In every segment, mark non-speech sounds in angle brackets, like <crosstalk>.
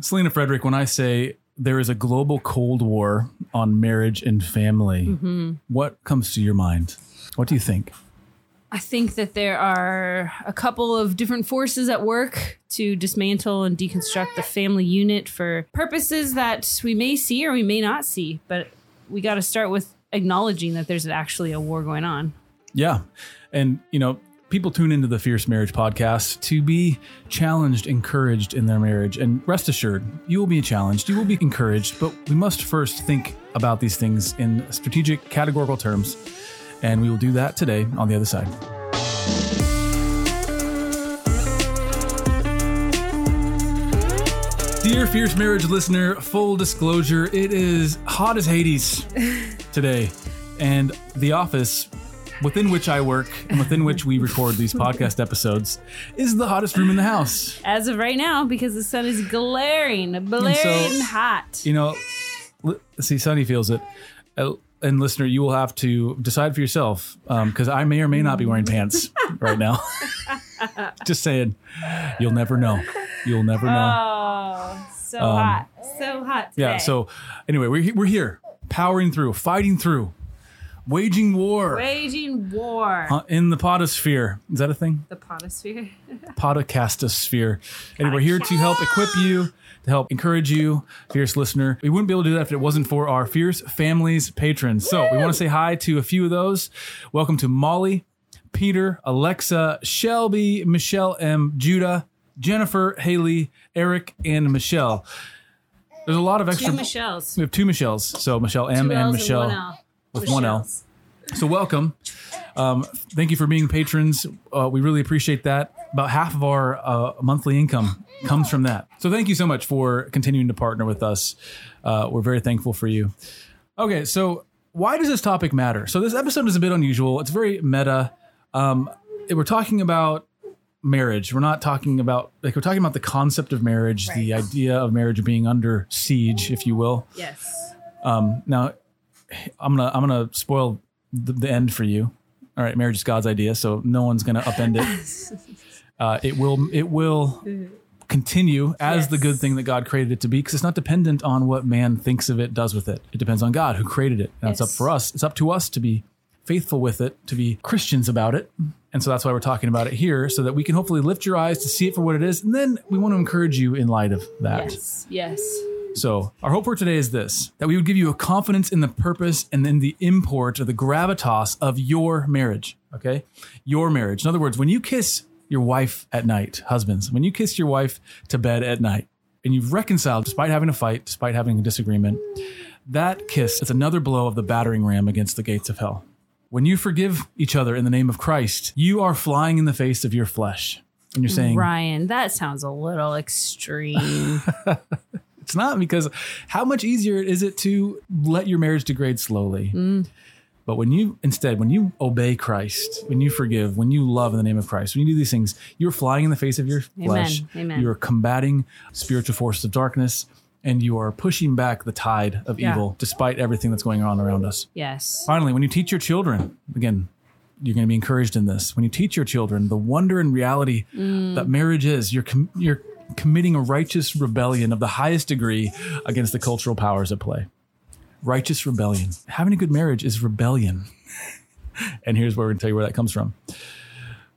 Selena Frederick, when I say there is a global Cold War on marriage and family, Mm-hmm. what comes to your mind? What do you think? I think that there are a couple of different forces at work to dismantle and deconstruct the family unit for purposes that we may see or we may not see. But we got to start with acknowledging that there's actually a war going on. Yeah. And, you know, people tune into the Fierce Marriage podcast to be challenged, encouraged in their marriage. And rest assured, you will be challenged, you will be encouraged, but we must first think about these things in strategic, categorical terms. And we will do that today on the other side. Dear Fierce Marriage listener, full disclosure, it is hot as Hades <laughs> today. And the office within which I work and within which we record these podcast episodes is the hottest room in the house. As of right now, because the sun is glaring, blaring hot. You know, see, Sunny feels it. Uh, and listener, you will have to decide for yourself because I may or may not be wearing pants <laughs> right now. <laughs> Just saying, you'll never know. You'll never know. Oh, so hot. So hot. Today. Um, Yeah. So anyway, we're we're here, powering through, fighting through, waging war Waging war. uh, in the potosphere. Is that a thing? The potosphere. <laughs> Podocastosphere. And we're here to help equip you, to help encourage you, fierce listener. We wouldn't be able to do that if it wasn't for our fierce families patrons. So we want to say hi to a few of those. Welcome to Molly, Peter, Alexa, Shelby, Michelle M, Judah, Jennifer, Haley, Eric, and Michelle. There's a lot of extra. Two Michelles. we have two Michelles. So Michelle M Two and L's Michelle one With one L. So welcome. Um, thank you for being patrons. Uh, we really appreciate that. About half of our uh, monthly income comes from that. So thank you so much for continuing to partner with us. Uh, we're very thankful for you. Okay, so why does this topic matter? So this episode is a bit unusual. It's very meta. Um, we're talking about marriage. We're not talking about like we're talking about the concept of marriage, the idea of marriage being under siege, if you will. Yes. Now, I'm gonna I'm gonna spoil the, the end for you. All right, marriage is God's idea, so no one's gonna upend it. <laughs> Uh, it will it will continue as the good thing that God created it to be, because it's not dependent on what man thinks of it, does with it. It depends on God who created it, and it's up for us. It's up to us to be faithful with it, to be Christians about it. And so that's why we're talking about it here, so that we can hopefully lift your eyes to see it for what it is, and then we want to encourage you in light of that. Yes. Yes. So, our hope for today is this that we would give you a confidence in the purpose and in the import or the gravitas of your marriage. Okay? Your marriage. In other words, when you kiss your wife at night, husbands, when you kiss your wife to bed at night and you've reconciled despite having a fight, despite having a disagreement, that kiss is another blow of the battering ram against the gates of hell. When you forgive each other in the name of Christ, you are flying in the face of your flesh. And you're saying, Ryan, that sounds a little extreme. <laughs> It's not because how much easier is it to let your marriage degrade slowly? Mm. But when you instead, when you obey Christ, when you forgive, when you love in the name of Christ, when you do these things, you're flying in the face of your flesh. Amen. You're combating spiritual forces of darkness, and you are pushing back the tide of Yeah. evil, despite everything that's going on around us. yes. Finally, when you teach your children, again, you're going to be encouraged in this. When you teach your children the wonder and reality mm. that marriage is, you're com- you're committing a righteous rebellion of the highest degree against the cultural powers at play. Righteous rebellion. Having a good marriage is rebellion. <laughs> and here's where we're going to tell you where that comes from.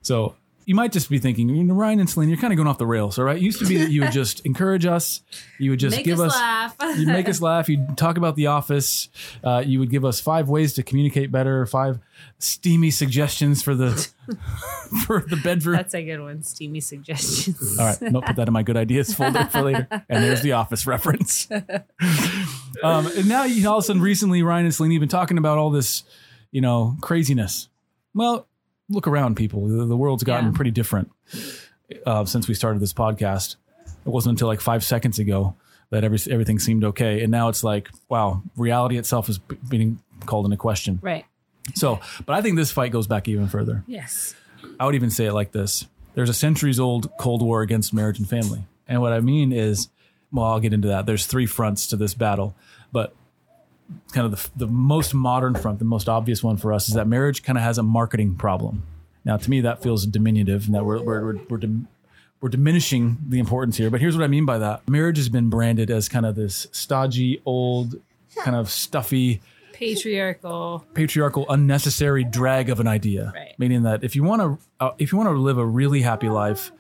So you might just be thinking, you know, Ryan and Selena, you're kind of going off the rails, all right? It used to be that you would just <laughs> encourage us, you would just Make give us laugh. <laughs> you'd make us laugh. You'd talk about the office. Uh, you would give us five ways to communicate better, five steamy suggestions for the <laughs> for the bedroom. That's a good one. Steamy suggestions. All right, no, put that in my good ideas folder for later. And there's the office reference. um, and now you all of a sudden, recently, Ryan and Selena have been talking about all this, you know, craziness. Well, look around, people. The, the world's gotten Yeah. pretty different uh, since we started this podcast. It wasn't until like five seconds ago that every, everything seemed okay, and now it's like, wow, reality itself is b- being called into question. Right. So, but I think this fight goes back even further. Yes. I would even say it like this there's a centuries old Cold War against marriage and family. And what I mean is, well, I'll get into that. There's three fronts to this battle, but kind of the, the most modern front, the most obvious one for us is that marriage kind of has a marketing problem. Now, to me, that feels diminutive and that we're, we're, we're, we're, dim- we're diminishing the importance here. But here's what I mean by that: marriage has been branded as kind of this stodgy, old, kind of stuffy, Patriarchal. patriarchal, unnecessary drag of an idea. Right. Meaning that if you want to, uh, if you want to live a really happy life,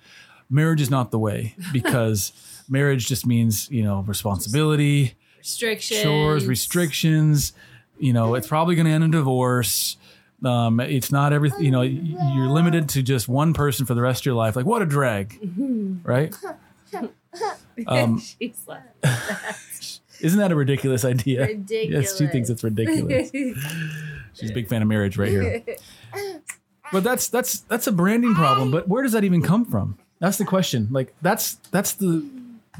marriage is not the way because <laughs> marriage just means you know responsibility, Restrictions. chores, restrictions. You know, it's probably going to end in divorce. Um, it's not everything. You know, you're limited to just one person for the rest of your life. Like, what a drag, right? Um, <laughs> She's <laughs> Isn't that a ridiculous idea? Yes, she thinks it's ridiculous. <laughs> She's a big fan of marriage right here. But that's that's that's a branding problem. But where does that even come from? That's the question. Like that's that's the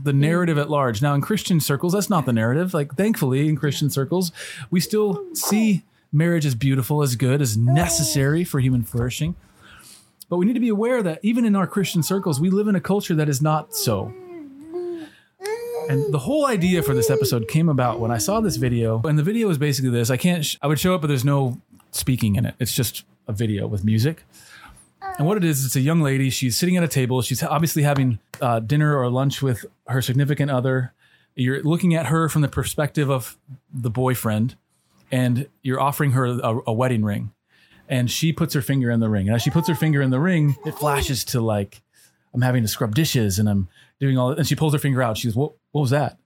the narrative at large. Now in Christian circles, that's not the narrative. Like thankfully in Christian circles, we still see marriage as beautiful, as good, as necessary for human flourishing. But we need to be aware that even in our Christian circles, we live in a culture that is not so. And the whole idea for this episode came about when I saw this video. And the video is basically this I can't, sh- I would show up, but there's no speaking in it. It's just a video with music. And what it is, it's a young lady. She's sitting at a table. She's obviously having uh, dinner or lunch with her significant other. You're looking at her from the perspective of the boyfriend, and you're offering her a, a wedding ring. And she puts her finger in the ring. And as she puts her finger in the ring, it flashes to like, I'm having to scrub dishes and I'm doing all and she pulls her finger out. She goes, What what was that?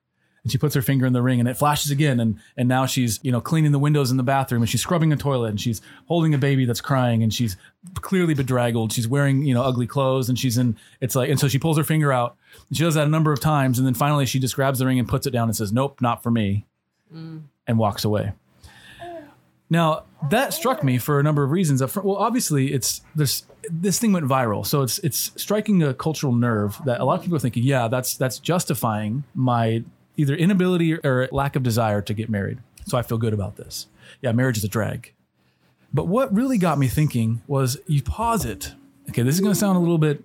And she puts her finger in the ring and it flashes again and and now she's, you know, cleaning the windows in the bathroom and she's scrubbing a toilet and she's holding a baby that's crying and she's clearly bedraggled. She's wearing, you know, ugly clothes and she's in it's like and so she pulls her finger out. And she does that a number of times and then finally she just grabs the ring and puts it down and says, Nope, not for me. Mm. And walks away. Now that struck me for a number of reasons. Well, obviously, it's this this thing went viral, so it's it's striking a cultural nerve that a lot of people are thinking, yeah, that's that's justifying my either inability or lack of desire to get married. So I feel good about this. Yeah, marriage is a drag. But what really got me thinking was you pause it. Okay, this is going to sound a little bit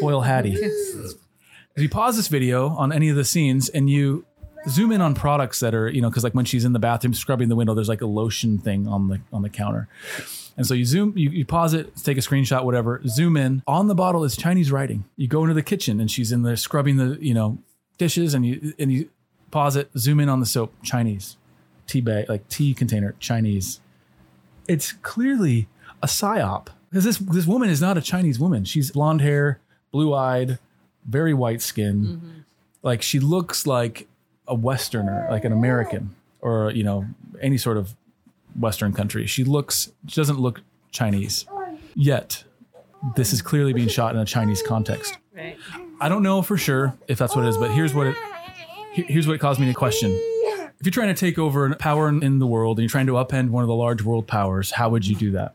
foil hatty. If you pause this video on any of the scenes and you zoom in on products that are, you know, because like when she's in the bathroom scrubbing the window, there's like a lotion thing on the on the counter. And so you zoom, you, you pause it, take a screenshot, whatever, zoom in. On the bottle is Chinese writing. You go into the kitchen and she's in there scrubbing the, you know, dishes and you and you pause it, zoom in on the soap, Chinese. Tea bag, like tea container, Chinese. It's clearly a psyop. Because this this woman is not a Chinese woman. She's blonde hair, blue eyed, very white skin. Mm-hmm. Like she looks like a Westerner, like an American, or you know, any sort of Western country. She looks she doesn't look Chinese. Yet this is clearly being shot in a Chinese context. Right. I don't know for sure if that's what it is, but here's what it here's what it caused me to question. If you're trying to take over power in- the world and you're trying to upend one of the large world powers, how would you do that?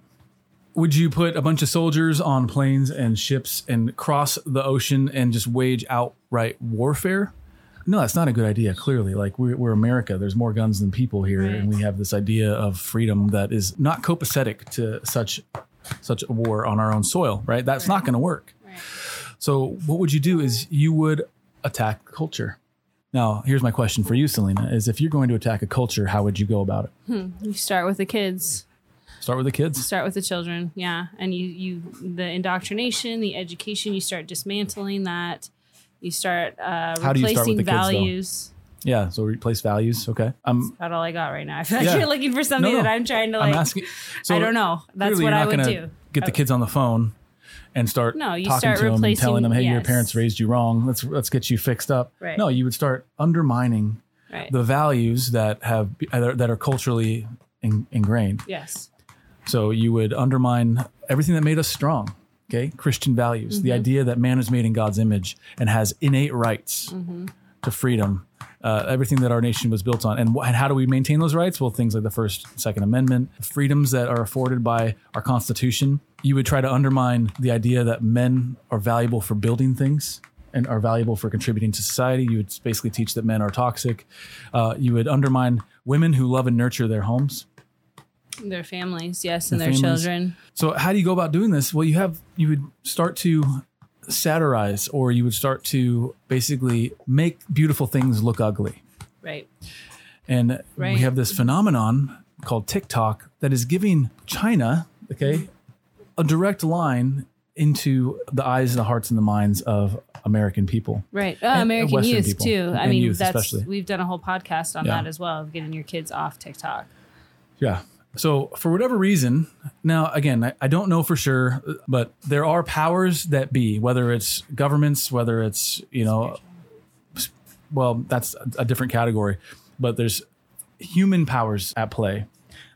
Would you put a bunch of soldiers on planes and ships and cross the ocean and just wage outright warfare? No, that's not a good idea. Clearly, like we're, we're America. There's more guns than people here, and we have this idea of freedom that is not copacetic to such such a war on our own soil. Right? That's not going to work. So what would you do is you would attack culture. Now, here's my question for you, Selena: Is if you're going to attack a culture, how would you go about it? You start with the kids. Start with the kids. Start with the children. Yeah. And you, you, the indoctrination, the education, you start dismantling that. You start uh, How do you start with replacing the kids, though? values. Yeah. So replace values. Okay. I'm. About all I got right now. I feel like Yeah. you're looking for something No, no. that I'm trying to like. I'm asking. So I don't know. That's what you're I not would do. Get the kids on the phone and start No, you talking start to them and telling them, "Hey, your parents raised you wrong. Let's let's get you fixed up." Right. No, you would start undermining Right. the values that have that are culturally in, ingrained. yes. So you would undermine everything that made us strong. Okay, Christian values, the mm-hmm. idea that man is made in God's image and has innate rights mm-hmm. to freedom, uh, everything that our nation was built on. And, wh- and how do we maintain those rights? Well, things like the First, Second Amendment, freedoms that are afforded by our Constitution. You would try to undermine the idea that men are valuable for building things and are valuable for contributing to society. You would basically teach that men are toxic. Uh, you would undermine women who love and nurture their homes. Their families, yes, and Their their, families. children. So how do you go about doing this? Well, you have you would start to satirize or you would start to basically make beautiful things look ugly. Right. And Right. we have this phenomenon called TikTok that is giving China, okay, a direct line into the eyes and the hearts and the minds of American people. Right. Uh, American Western youth people. too. I mean, that's especially. we've done a whole podcast on Yeah. that as well of getting your kids off TikTok. Yeah. So for whatever reason, now again, I, I don't know for sure, but there are powers that be, whether it's governments, whether it's you know, well, that's a, a different category, but there's human powers at play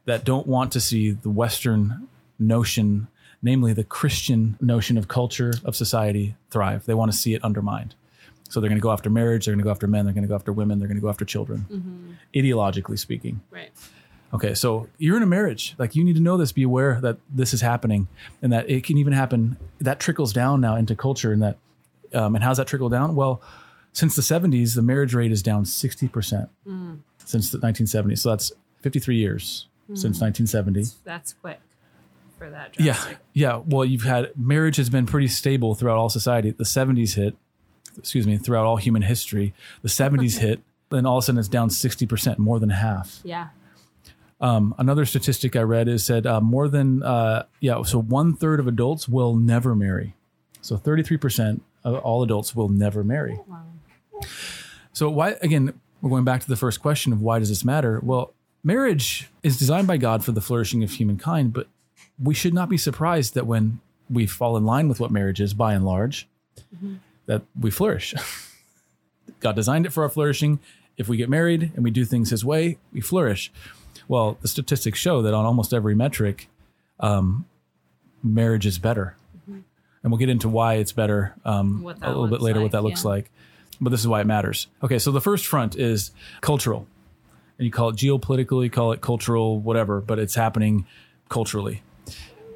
that don't want to see the Western notion, namely the Christian notion of culture of society, thrive. They want to see it undermined. So they're going to go after marriage. They're going to go after men. They're going to go after women. They're going to go after children, mm-hmm. ideologically speaking. Right. Okay, so you're in a marriage. Like you need to know this, be aware that this is happening and that it can even happen. That trickles down now into culture and that, um, and how's that trickle down? Well, since the 70s, the marriage rate is down 60% since the 1970s. So that's 53 years since 1970. That's quick for that. Yeah. Drastic. Yeah. Well, you've had marriage has been pretty stable throughout all society. The 70s hit, excuse me, throughout all human history. The 70s <laughs> hit, then all of a sudden it's down 60%, more than half. Yeah. Um, another statistic I read is said uh, more than uh, yeah, so one third of adults will never marry. So thirty three percent of all adults will never marry. So why again? We're going back to the first question of why does this matter? Well, marriage is designed by God for the flourishing of humankind, but we should not be surprised that when we fall in line with what marriage is, by and large, that we flourish. <laughs> God designed it for our flourishing. If we get married and we do things His way, we flourish. Well, the statistics show that on almost every metric, um, marriage is better, and we'll get into why it's better um, a little bit later. like, what that looks yeah. like, but this is why it matters. Okay, so the first front is cultural, and you call it geopolitical, you call it cultural, whatever, but it's happening culturally.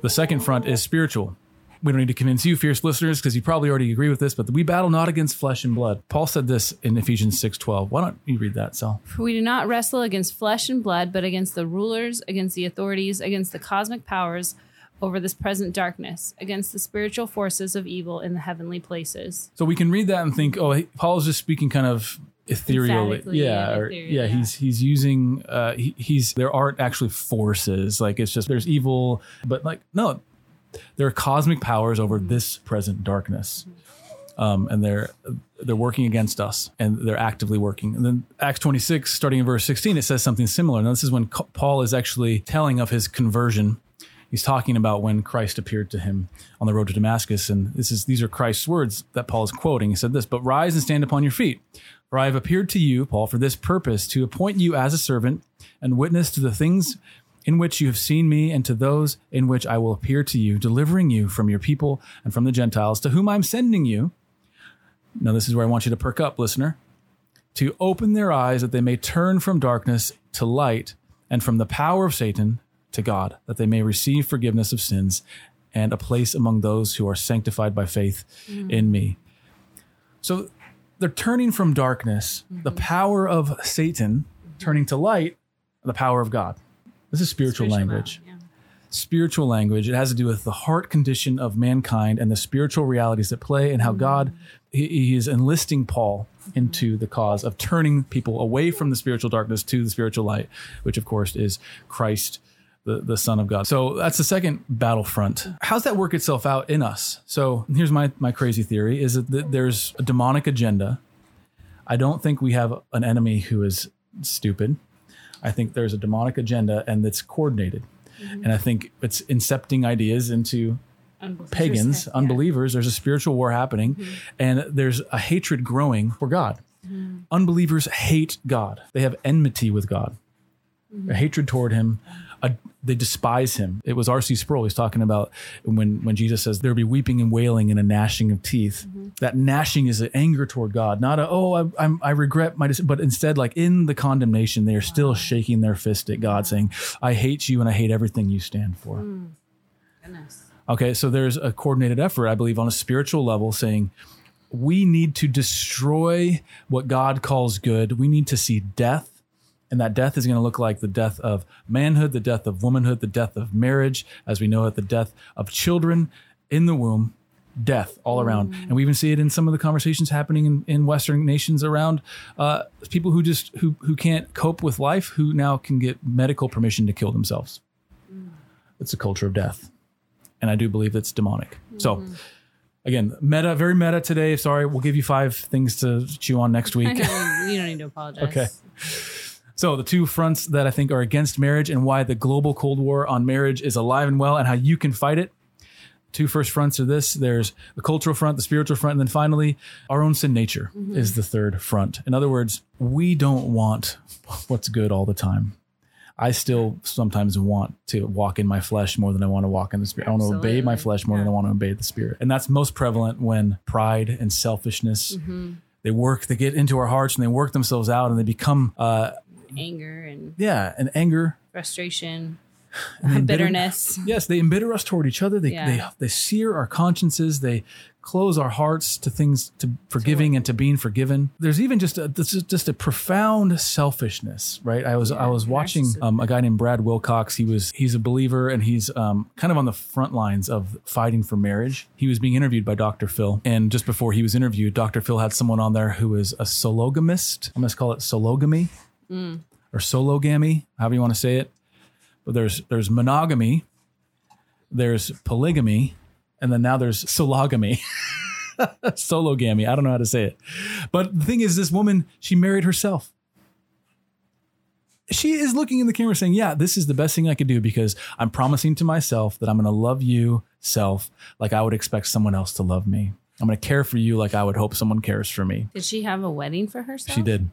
The second front is spiritual. We don't need to convince you, fierce listeners, because you probably already agree with this, but we battle not against flesh and blood. Paul said this in Ephesians 6.12. Why don't you read that, Sal? For we do not wrestle against flesh and blood, but against the rulers, against the authorities, against the cosmic powers over this present darkness, against the spiritual forces of evil in the heavenly places. So we can read that and think, oh, Paul's just speaking kind of ethereally. Yeah, yeah, or, ethereal, yeah, yeah. he's he's using uh he, he's there aren't actually forces. Like it's just there's evil, but like no, there are cosmic powers over this present darkness. Um, and they're they're working against us, and they're actively working. And then Acts 26, starting in verse 16, it says something similar. Now this is when Paul is actually telling of his conversion. He's talking about when Christ appeared to him on the road to Damascus, and this is these are Christ's words that Paul is quoting. He said this, "But rise and stand upon your feet, for I have appeared to you, Paul, for this purpose, to appoint you as a servant and witness to the things in which you have seen me, and to those in which I will appear to you, delivering you from your people and from the Gentiles, to whom I'm sending you." Now, this is where I want you to perk up, listener, to open their eyes that they may turn from darkness to light and from the power of Satan to God, that they may receive forgiveness of sins and a place among those who are sanctified by faith mm-hmm. in me. So they're turning from darkness, the mm-hmm. power of Satan, turning to light, the power of God. This is spiritual, language Yeah. spiritual language. It has to do with the heart condition of mankind and the spiritual realities at play, and how mm. God he, he is enlisting Paul into the cause of turning people away from the spiritual darkness to the spiritual light, which of course is Christ. The, the Son of God. So that's the second battlefront. How's that work itself out in us? So here's my, my crazy theory is that there's a demonic agenda. I don't think we have an enemy who is stupid. I think there's a demonic agenda and it's coordinated. And I think it's incepting ideas into pagans, Yeah. unbelievers. There's a spiritual war happening, and there's a hatred growing for God. Unbelievers hate God. They have enmity with God, a hatred toward Him. A, they despise Him. It was R.C. Sproul. He's talking about when when Jesus says there'll be weeping and wailing and a gnashing of teeth. That gnashing is an anger toward God, not a oh I, I'm, I regret my, dec-" but instead like in the condemnation they are still shaking their fist at God, saying I hate you and I hate everything you stand for. Hmm. Goodness. Okay, so there's a coordinated effort, I believe, on a spiritual level saying we need to destroy what God calls good. We need to see death, and that death is going to look like the death of manhood, the death of womanhood, the death of marriage, as we know it, the death of children in the womb, death all around. And we even see it in some of the conversations happening in, in Western nations around uh, people who just who who can't cope with life, who now can get medical permission to kill themselves. It's a culture of death and I do believe it's demonic. So. Again, meta, very meta today. Sorry, we'll give you five things to chew on next week. <laughs> you don't need to apologize. Okay. So, the two fronts that I think are against marriage and why the global Cold War on marriage is alive and well and how you can fight it. Two first fronts are this there's the cultural front, the spiritual front, and then finally, our own sin nature is the third front. In other words, we don't want <laughs> what's good all the time. I still sometimes want to walk in my flesh more than I want to walk in the spirit. I want to obey my flesh more than I want to obey the spirit. And that's most prevalent when pride and selfishness they work, they get into our hearts and they work themselves out and they become uh Anger and yeah, and anger frustration, and bitterness. Yes, they embitter us toward each other. They Yeah. they they sear our consciences. They close our hearts to things to forgiving and to being forgiven. There's even just a this is just a profound selfishness, right? I was I was watching um, a guy named Brad Wilcox. He was he's a believer and he's um, kind of on the front lines of fighting for marriage. He was being interviewed by Dr. Phil, and just before he was interviewed, Dr. Phil had someone on there who was a sologamist. I'm going to call it sologamy or sologamy, however you want to say it. But there's there's monogamy, there's polygamy, and then now there's sologamy. <laughs> Sologamy. I don't know how to say it. But the thing is, this woman, she married herself. She is looking in the camera saying, Yeah, this is the best thing I could do because I'm promising to myself that I'm going to love you, self, like I would expect someone else to love me. I'm going to care for you like I would hope someone cares for me. Did she have a wedding for herself? She did.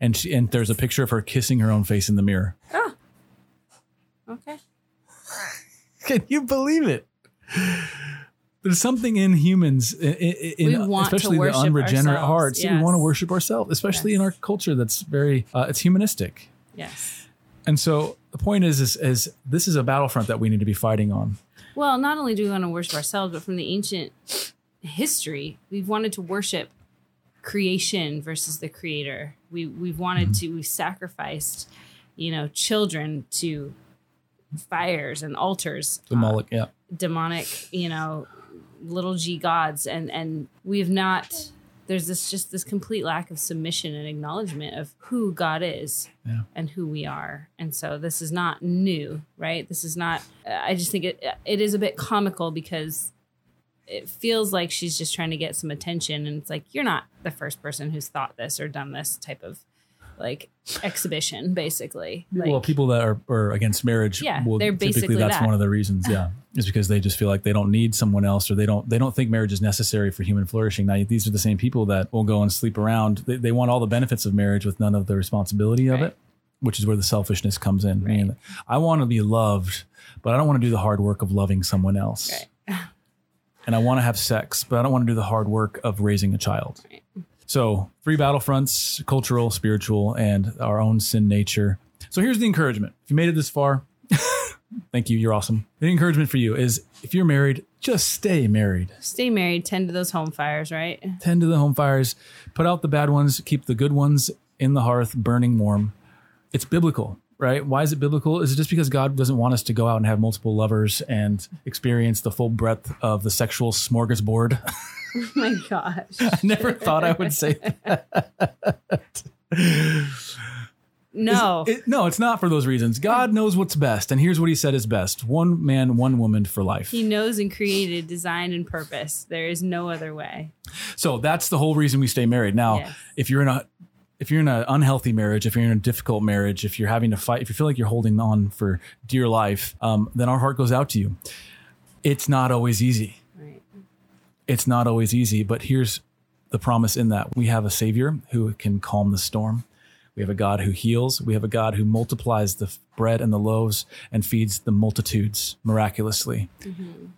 And she and there's a picture of her kissing her own face in the mirror. Oh. Okay. Can you believe it? There's something in humans, in, to especially the unregenerate hearts. that We want to worship ourselves, especially in our culture that's very uh, it's humanistic. Yes. And so the point is, is, is this is a battlefront that we need to be fighting on. Well, not only do we want to worship ourselves, but from the ancient history, we've wanted to worship creation versus the creator. We we've wanted Mm-hmm. to we sacrificed, you know, children to fires and altars. The uh, yeah, demonic, you know, little g gods and and we've not there's this just this complete lack of submission and acknowledgement of who God is Yeah. and who we are. And so this is not new, right? This is not I just think it it is a bit comical because it feels like she's just trying to get some attention and it's like you're not the first person who's thought this or done this type of like exhibition basically. Like, well, people that are, are against marriage, Yeah, will they're typically basically that's that. one of the reasons. Yeah, <laughs> is because they just feel like they don't need someone else, or they don't they don't think marriage is necessary for human flourishing. Now, these are the same people that will go and sleep around. They, they want all the benefits of marriage with none of the responsibility of Right. it, which is where the selfishness comes in. Meaning, I want to be loved, but I don't want to do the hard work of loving someone else. Right. And I want to have sex, but I don't want to do the hard work of raising a child. Right. So, three battlefronts cultural, spiritual, and our own sin nature. So, here's the encouragement. If you made it this far, <laughs> thank you. You're awesome. The encouragement for you is if you're married, just stay married. Stay married, tend to those home fires, right? Tend to the home fires, put out the bad ones, keep the good ones in the hearth burning warm. It's biblical, right? Why is it biblical? Is it just because God doesn't want us to go out and have multiple lovers and experience the full breadth of the sexual smorgasbord? <laughs> Oh my gosh. I never thought I would say <laughs> that. No. It- no, it's not for those reasons. God knows what's best, and here's what He said is best: one man, one woman for life. he knows and created, designed, and purpose. There is no other way. So that's the whole reason we stay married. Now, Yes. if you're in a if you're in an unhealthy marriage, if you're in a difficult marriage, if you're having to fight, if you feel like you're holding on for dear life, um, then our heart goes out to you. It's not always easy. Right. It's not always easy, but here's the promise in that we have a Savior who can calm the storm. We have a God who heals. We have a God who multiplies the bread and the loaves and feeds the multitudes miraculously.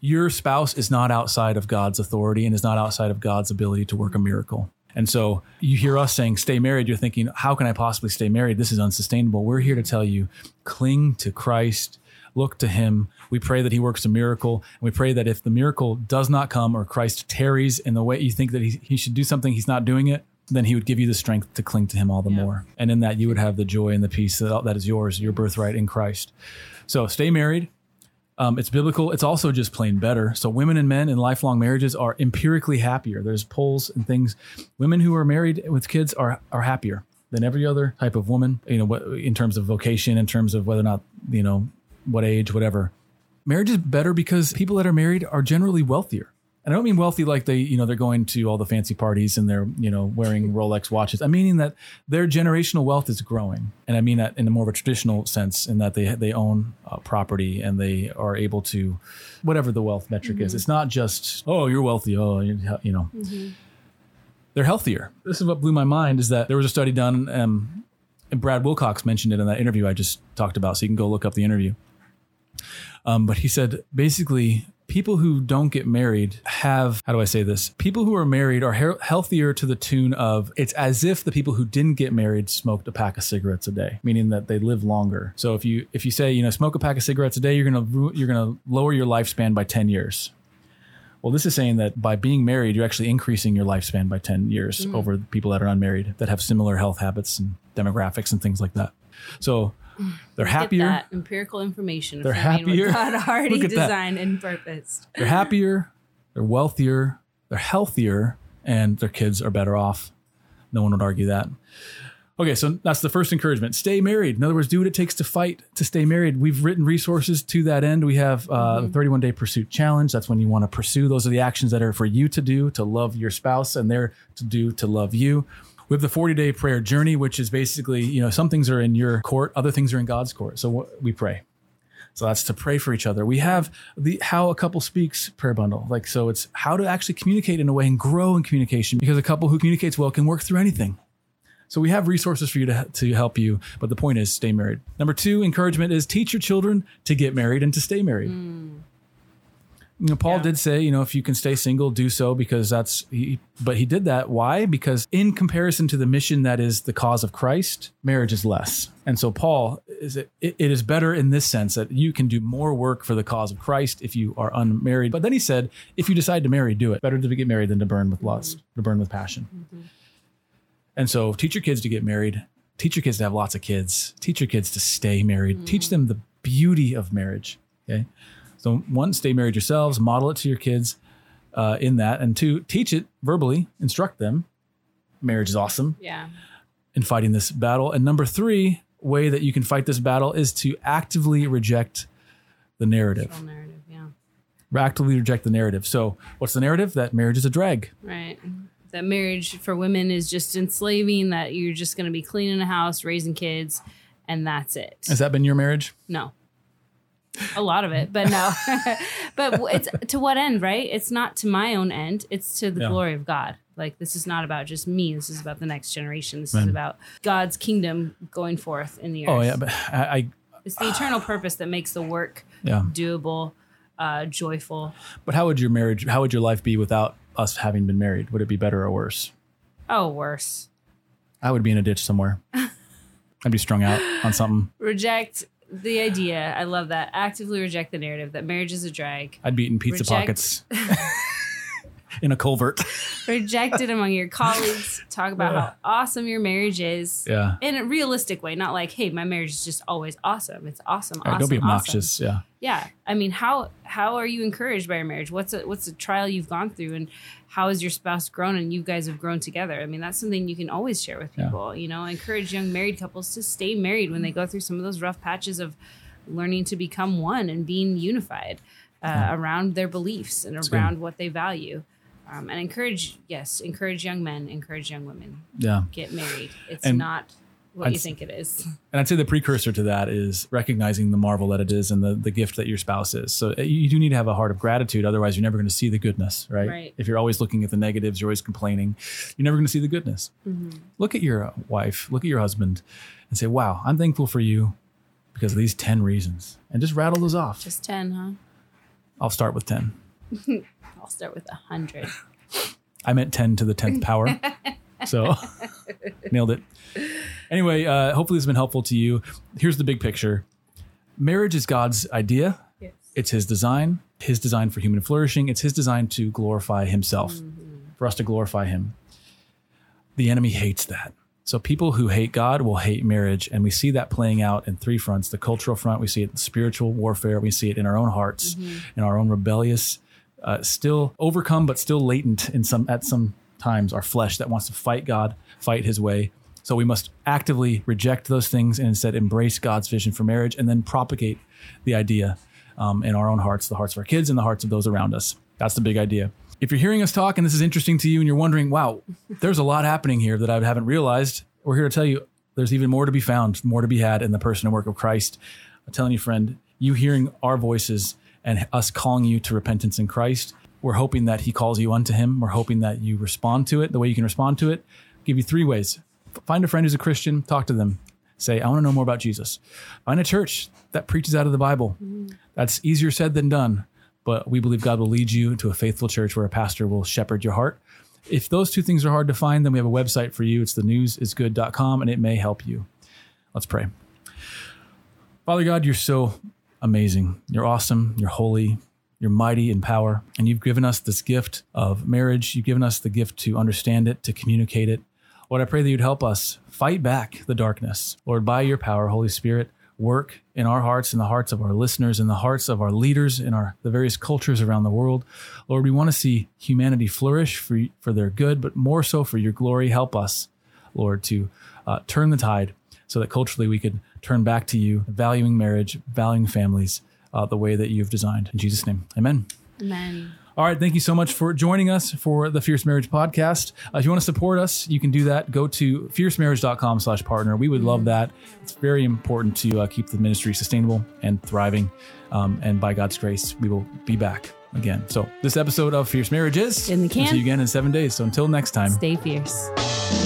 Your spouse is not outside of God's authority and is not outside of God's ability to work a miracle. And so you hear us saying, stay married. You're thinking, how can I possibly stay married? This is unsustainable. We're here to tell you, cling to Christ, look to Him. We pray that He works a miracle. And we pray that if the miracle does not come or Christ tarries in the way you think that He, he should do something, He's not doing it, then He would give you the strength to cling to Him all the Yeah. more. And in that, you would have the joy and the peace that, that is yours, your birthright in Christ. So stay married. Um, it's biblical. It's also just plain better. So women and men in lifelong marriages are empirically happier. There's polls and things. Women who are married with kids are are happier than every other type of woman. You know, in terms of vocation, in terms of whether or not you know what age, whatever. marriage is better because people that are married are generally wealthier. And I don't mean wealthy like they, you know, they're going to all the fancy parties and they're, you know, wearing <laughs> Rolex watches. I mean that their generational wealth is growing, and I mean that in a more of a traditional sense, in that they they own uh, property and they are able to, whatever the wealth metric is. It's not just oh you're wealthy, oh you, you know, they're healthier. This is what blew my mind is that there was a study done. Um, and Brad Wilcox mentioned it in that interview I just talked about, so you can go look up the interview. Um, but he said basically people who don't get married have how do I say this? People who are married are he- healthier to the tune of it's as if the people who didn't get married smoked a pack of cigarettes a day, meaning that they live longer. So if you if you say you know smoke a pack of cigarettes a day, you're gonna you're gonna lower your lifespan by ten years. Well, this is saying that by being married, you're actually increasing your lifespan by 10 years mm. over people that are unmarried that have similar health habits and demographics and things like that. So they're happier. that empirical information. They're happier. God <laughs> already Look at that. designed and purposed. They're happier, they're wealthier, they're healthier, and their kids are better off. No one would argue that. Okay, so that's the first encouragement. Stay married. In other words, do what it takes to fight to stay married. We've written resources to that end. We have uh, the 31 day pursuit challenge. That's when you want to pursue. Those are the actions that are for you to do to love your spouse, and they're to do to love you. We have the 40 day prayer journey, which is basically, you know, some things are in your court, other things are in God's court. So we pray. So that's to pray for each other. We have the how a couple speaks prayer bundle. Like so it's how to actually communicate in a way and grow in communication because a couple who communicates well can work through anything. So we have resources for you to to help you, but the point is stay married. Number 2, encouragement is teach your children to get married and to stay married. Mm. You know, Paul Yeah. did say, you know, if you can stay single, do so because that's, he, but he did that. Why? Because in comparison to the mission that is the cause of Christ, marriage is less. And so Paul is it, it is better in this sense that you can do more work for the cause of Christ if you are unmarried. But then he said, if you decide to marry, do it. Better to get married than to burn with lust, to burn with passion. Mm-hmm. And so teach your kids to get married. Teach your kids to have lots of kids. Teach your kids to stay married. Mm. Teach them the beauty of marriage. Okay. So one, stay married yourselves, model it to your kids uh, in that. And two, teach it verbally, instruct them. Marriage is awesome Yeah. in fighting this battle. And number three, way that you can fight this battle is to actively reject the narrative. Narrative. Yeah. Actively reject the narrative. So what's the narrative? That marriage is a drag. Right. That marriage for women is just enslaving, that you're just going to be cleaning a house, raising kids, and that's it. Has that been your marriage? No. A lot of it, but no. <laughs> but it's to what end, right? It's not to my own end. It's to the Yeah. glory of God. Like this is not about just me. This is about the next generation. This is about God's kingdom going forth in the earth. Oh yeah, but I, I It's the eternal purpose that makes the work yeah. doable, uh, joyful. But how would your marriage? How would your life be without us having been married? Would it be better or worse? Oh, worse. I would be in a ditch somewhere. <laughs> I'd be strung out on something. Reject the idea. I love that. Actively reject the narrative that marriage is a drag. I'd be eating pizza Reject- pockets <laughs> in a culvert. <laughs> Rejected among your colleagues. Talk about how awesome your marriage is. Yeah. In a realistic way, not like, hey, my marriage is just always awesome. It's awesome. Right, awesome don't be awesome. obnoxious. Yeah. Yeah. I mean, how how are you encouraged by your marriage? What's a what's a trial you've gone through and how has your spouse grown and you guys have grown together? I mean, that's something you can always share with Yeah. people. You know, encourage young married couples to stay married when they go through some of those rough patches of learning to become one and being unified uh, around their beliefs and around what they value. Um, and encourage, yes, encourage young men, encourage young women, Yeah. get married. It's And not what I'd you think it is. And I'd say the precursor to that is recognizing the marvel that it is and the, the gift that your spouse is. So uh, you do need to have a heart of gratitude. Otherwise, you're never going to see the goodness, right? Right. If you're always looking at the negatives, you're always complaining, you're never going to see the goodness. Mm-hmm. Look at your wife, look at your husband, and say, wow, I'm thankful for you because of these 10 reasons. And just rattle those off. Just 10, huh? I'll start with 10. <laughs> I'll start with a 100. I meant 10 to the 10th <laughs> power. so <laughs> nailed it. Anyway, uh, hopefully this has been helpful to you. Here's the big picture marriage is God's idea, Yes. it's His design, His design for human flourishing. It's His design to glorify Himself, for us to glorify Him. The enemy hates that. So people who hate God will hate marriage, and we see that playing out in three fronts: the cultural front, we see it in spiritual warfare, we see it in our own hearts, in our own rebellious, uh, still overcome but still latent in some at some times our flesh that wants to fight God, fight His way. So we must actively reject those things and instead embrace God's vision for marriage, and then propagate the idea um, in our own hearts, the hearts of our kids, and the hearts of those around us. That's the big idea. If you're hearing us talk and this is interesting to you and you're wondering, wow, there's a lot happening here that I haven't realized, we're here to tell you there's even more to be found, more to be had in the person and work of Christ. I'm telling you, friend, you hearing our voices and us calling you to repentance in Christ, we're hoping that He calls you unto Him. We're hoping that you respond to it the way you can respond to it. I'll give you three ways. Find a friend who's a Christian, talk to them. Say, I want to know more about Jesus. Find a church that preaches out of the Bible. That's easier said than done, but we believe God will lead you to a faithful church where a pastor will shepherd your heart. If those two things are hard to find, then we have a website for you. It's thenewsisgood.com and it may help you. Let's pray. Father God, you're so amazing. You're awesome. You're holy. You're mighty in power. And you've given us this gift of marriage. You've given us the gift to understand it, to communicate it. Lord, I pray that you'd help us fight back the darkness. Lord, by your power, Holy Spirit, work in our hearts, in the hearts of our listeners, in the hearts of our leaders, in our the various cultures around the world. Lord, we want to see humanity flourish for, for their good, but more so for your glory. Help us, Lord, to uh, turn the tide so that culturally we could turn back to you, valuing marriage, valuing families uh, the way that you've designed. In Jesus' name, amen. Amen. All right. Thank you so much for joining us for the Fierce Marriage Podcast. Uh, if you want to support us, you can do that. Go to fiercemarriage.com slash partner. We would love that. It's very important to uh, keep the ministry sustainable and thriving. Um, and by God's grace, we will be back again. So this episode of Fierce Marriage is In the We'll see you again in seven days. So until next time. Stay fierce.